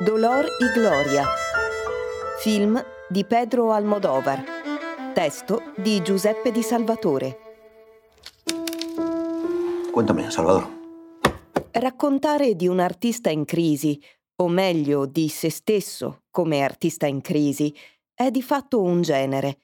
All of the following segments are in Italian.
Dolor y Gloria. Film di Pedro Almodovar. Testo di Giuseppe Di Salvatore. Cuéntame, Salvador. Raccontare di un artista in crisi, o meglio di se stesso come artista in crisi, è di fatto un genere.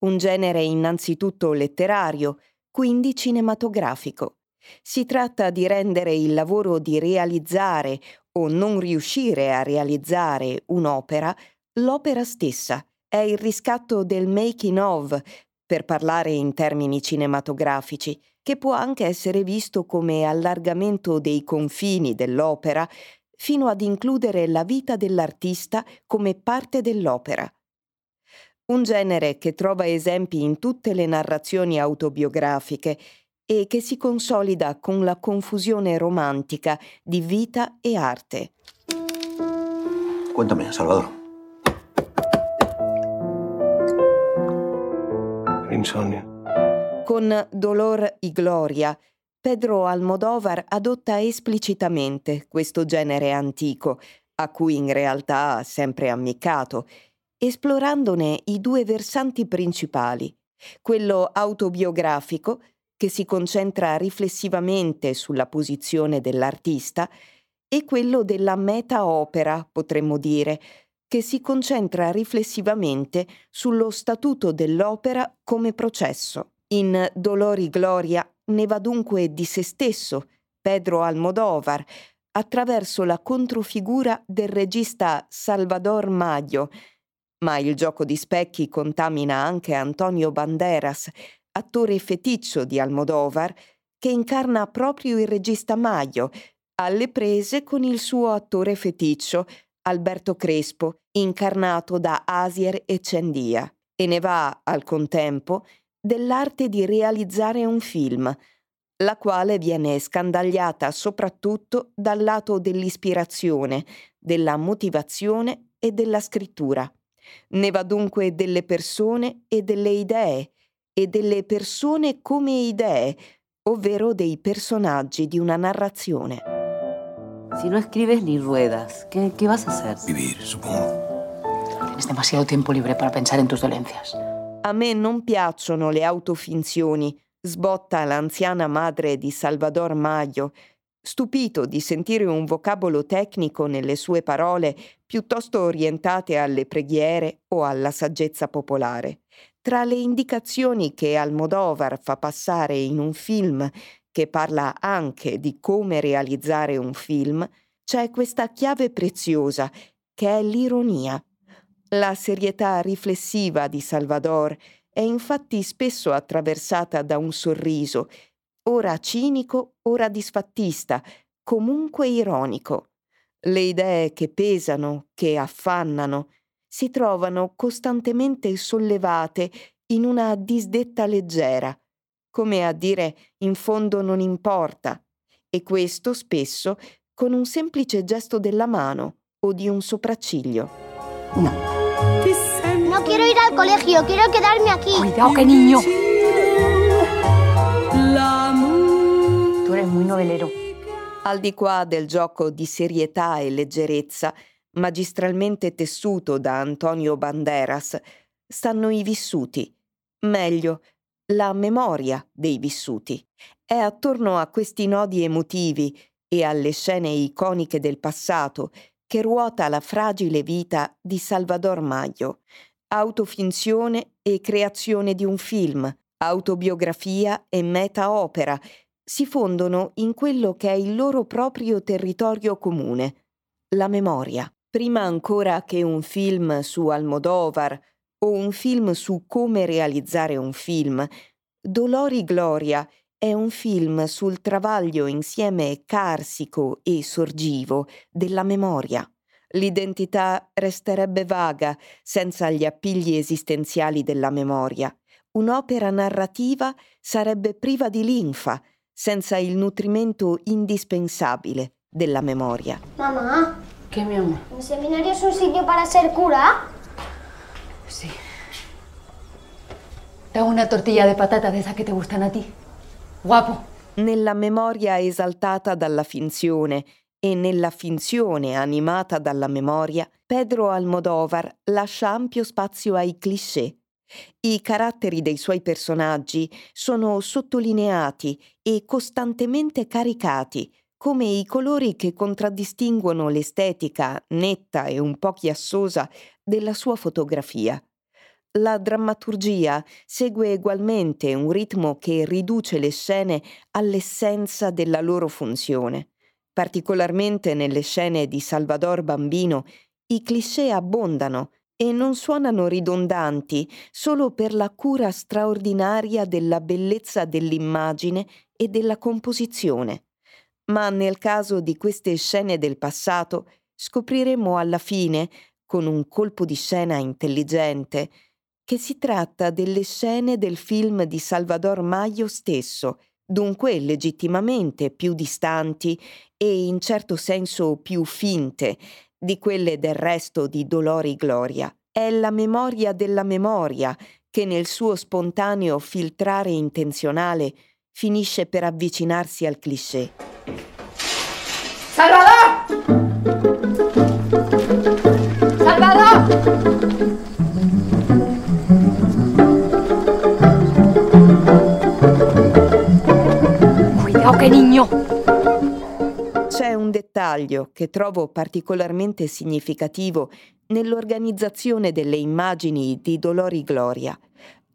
Un genere innanzitutto letterario, quindi cinematografico. Si tratta di rendere il lavoro di realizzare o non riuscire a realizzare un'opera l'opera stessa. È il riscatto del making of, per parlare in termini cinematografici, che può anche essere visto come allargamento dei confini dell'opera fino ad includere la vita dell'artista come parte dell'opera. Un genere che trova esempi in tutte le narrazioni autobiografiche e che si consolida con la confusione romantica di vita e arte. Cuéntame, Salvador. Insonnia. Con Dolor y Gloria, Pedro Almodovar adotta esplicitamente questo genere antico, a cui in realtà ha sempre ammiccato, esplorandone i due versanti principali, quello autobiografico che si concentra riflessivamente sulla posizione dell'artista, e quello della meta-opera, potremmo dire, che si concentra riflessivamente sullo statuto dell'opera come processo. In Dolori Gloria ne va dunque di se stesso Pedro Almodovar, attraverso la controfigura del regista Salvador Maglio, ma il gioco di specchi contamina anche Antonio Banderas, attore feticcio di Almodovar, che incarna proprio il regista Maio, alle prese con il suo attore feticcio, Alberto Crespo, incarnato da Asier e Cendia, e ne va, al contempo, dell'arte di realizzare un film, la quale viene scandagliata soprattutto dal lato dell'ispirazione, della motivazione e della scrittura. Ne va dunque delle persone e delle idee, e delle persone come idee, ovvero dei personaggi di una narrazione. Si no escribes ni ruedas, ¿qué, qué vas a hacer? Vivir, supongo. Tienes demasiado tiempo libre para pensar en tus dolencias. A me non piacciono le autofinzioni, sbotta l'anziana madre di Salvador Maglio, stupito di sentire un vocabolo tecnico nelle sue parole piuttosto orientate alle preghiere o alla saggezza popolare. Tra le indicazioni che Almodovar fa passare in un film che parla anche di come realizzare un film, c'è questa chiave preziosa che è l'ironia. La serietà riflessiva di Salvador è infatti spesso attraversata da un sorriso, ora cinico, ora disfattista, comunque ironico. Le idee che pesano, che affannano, si trovano costantemente sollevate in una disdetta leggera, come a dire in fondo non importa, e questo spesso con un semplice gesto della mano o di un sopracciglio. No. No quiero ir al colegio, quiero quedarme aquí. Cuidado, que niño. Tú eres muy novelero. Al di qua del gioco di serietà e leggerezza, magistralmente tessuto da Antonio Banderas, stanno i vissuti, meglio, la memoria dei vissuti. È attorno a questi nodi emotivi e alle scene iconiche del passato che ruota la fragile vita di Salvador Maglio, autofinzione e creazione di un film, autobiografia e meta-opera, si fondono in quello che è il loro proprio territorio comune, la memoria. Prima ancora che un film su Almodovar o un film su come realizzare un film, Dolori Gloria è un film sul travaglio insieme carsico e sorgivo della memoria. L'identità resterebbe vaga senza gli appigli esistenziali della memoria. Un'opera narrativa sarebbe priva di linfa senza il nutrimento indispensabile della memoria. Mamá, ¿Qué, mi amor? ¿el seminario es un sitio para ser cura? Sí. Te hago una tortilla de patata de esas que te gustan a ti. Guapo. Nella memoria esaltata dalla finzione e nella finzione animata dalla memoria, Pedro Almodovar lascia ampio spazio ai cliché. I caratteri dei suoi personaggi sono sottolineati e costantemente caricati, come i colori che contraddistinguono l'estetica netta e un po' chiassosa della sua fotografia. La drammaturgia segue ugualmente un ritmo che riduce le scene all'essenza della loro funzione. Particolarmente nelle scene di Salvador Bambino, i cliché abbondano e non suonano ridondanti solo per la cura straordinaria della bellezza dell'immagine e della composizione. Ma nel caso di queste scene del passato scopriremo alla fine, con un colpo di scena intelligente, che si tratta delle scene del film di Salvador Maio stesso, dunque legittimamente più distanti e in certo senso più finte di quelle del resto di Dolori Gloria. È la memoria della memoria che nel suo spontaneo filtrare intenzionale finisce per avvicinarsi al cliché. Salvador! Salvador! Cuidado che niño! C'è un dettaglio che trovo particolarmente significativo nell'organizzazione delle immagini di Dolori Gloria,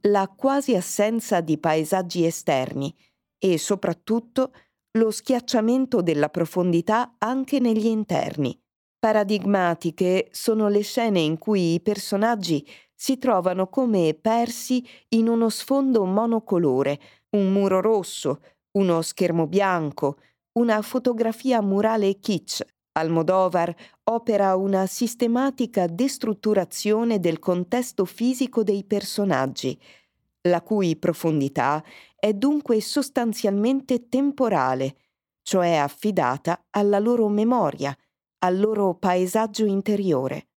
la quasi assenza di paesaggi esterni e soprattutto lo schiacciamento della profondità anche negli interni. Paradigmatiche sono le scene in cui i personaggi si trovano come persi in uno sfondo monocolore, un muro rosso, uno schermo bianco, una fotografia murale kitsch. Almodovar opera una sistematica destrutturazione del contesto fisico dei personaggi, la cui profondità è dunque sostanzialmente temporale, cioè affidata alla loro memoria, al loro paesaggio interiore.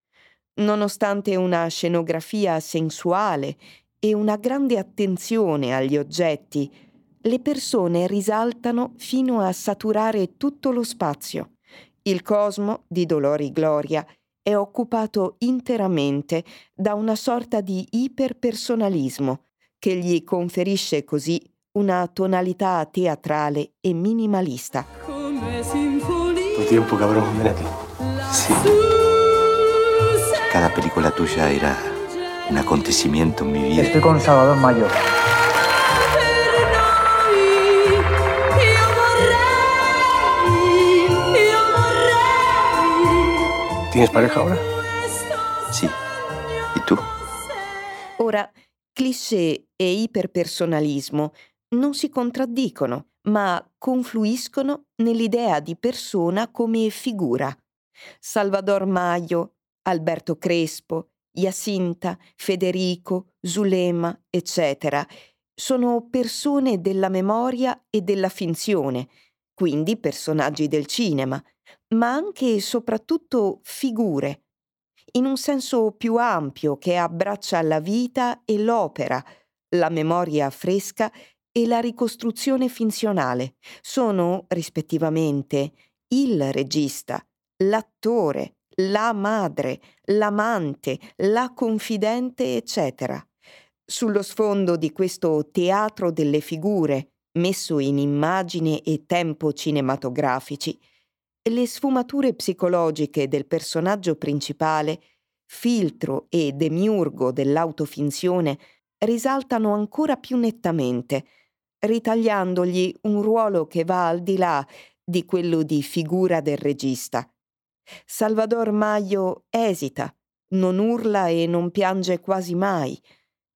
Nonostante una scenografia sensuale e una grande attenzione agli oggetti, le persone risaltano fino a saturare tutto lo spazio. Il cosmo di Dolori Gloria è occupato interamente da una sorta di iperpersonalismo che gli conferisce così una tonalità teatrale e minimalista. Tu tiempo, cabrón, ven aquí. Sí. Cada película tuya era un acontecimiento en mi vida. Estoy con Salvador Mayo. ¿Tienes pareja ahora? Sí. ¿Y tú? Ora, cliché e iperpersonalismo non si contraddicono, ma confluiscono nell'idea di persona come figura. Salvador Maio, Alberto Crespo, Jacinta, Federico, Zulema, eccetera, sono persone della memoria e della finzione, quindi personaggi del cinema, ma anche e soprattutto figure, in un senso più ampio che abbraccia la vita e l'opera, la memoria fresca e la ricostruzione finzionale. Sono, rispettivamente, il regista, l'attore, la madre, l'amante, la confidente, eccetera. Sullo sfondo di questo teatro delle figure, messo in immagine e tempo cinematografici, le sfumature psicologiche del personaggio principale, filtro e demiurgo dell'autofinzione, risaltano ancora più nettamente, ritagliandogli un ruolo che va al di là di quello di figura del regista. Salvador Maio esita, non urla e non piange quasi mai,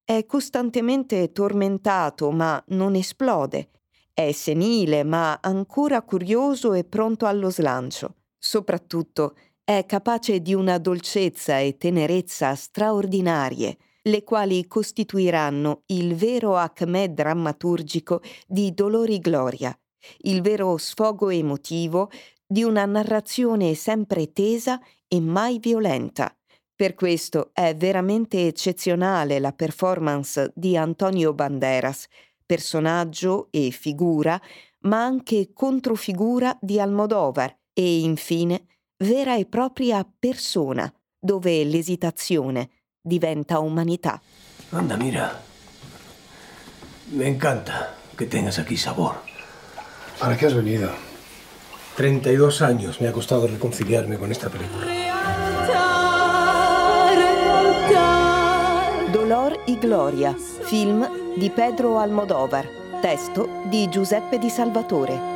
è costantemente tormentato ma non esplode, è senile ma ancora curioso e pronto allo slancio. Soprattutto è capace di una dolcezza e tenerezza straordinarie, le quali costituiranno il vero acme drammaturgico di Dolori Gloria, il vero sfogo emotivo di una narrazione sempre tesa e mai violenta. Per questo è veramente eccezionale la performance di Antonio Banderas, personaggio e figura, ma anche controfigura di Almodovar, e infine vera e propria persona, dove l'esitazione diventa umanità. Anda, mira. Me encanta que tengas aquí sabor. ¿Para qué has venido? 32 años me ha costado reconciliarme con esta película. Y Gloria, film di Pedro Almodovar, testo di Giuseppe Di Salvatore.